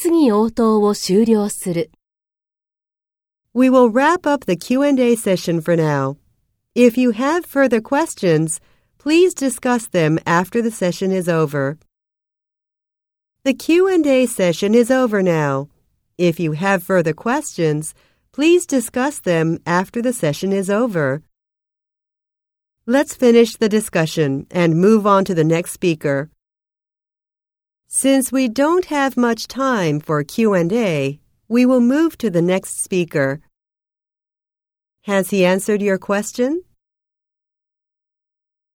質疑応答を終了する。 We will wrap up the Q&A session for now. If you have further questions, please discuss them after the session is over. The Q&A session is over now. If you have further questions, please discuss them after the session is over. Let's finish the discussion and move on to the next speaker. Since we don't have much time for Q&A, we will move to the next speaker. Has he answered your question?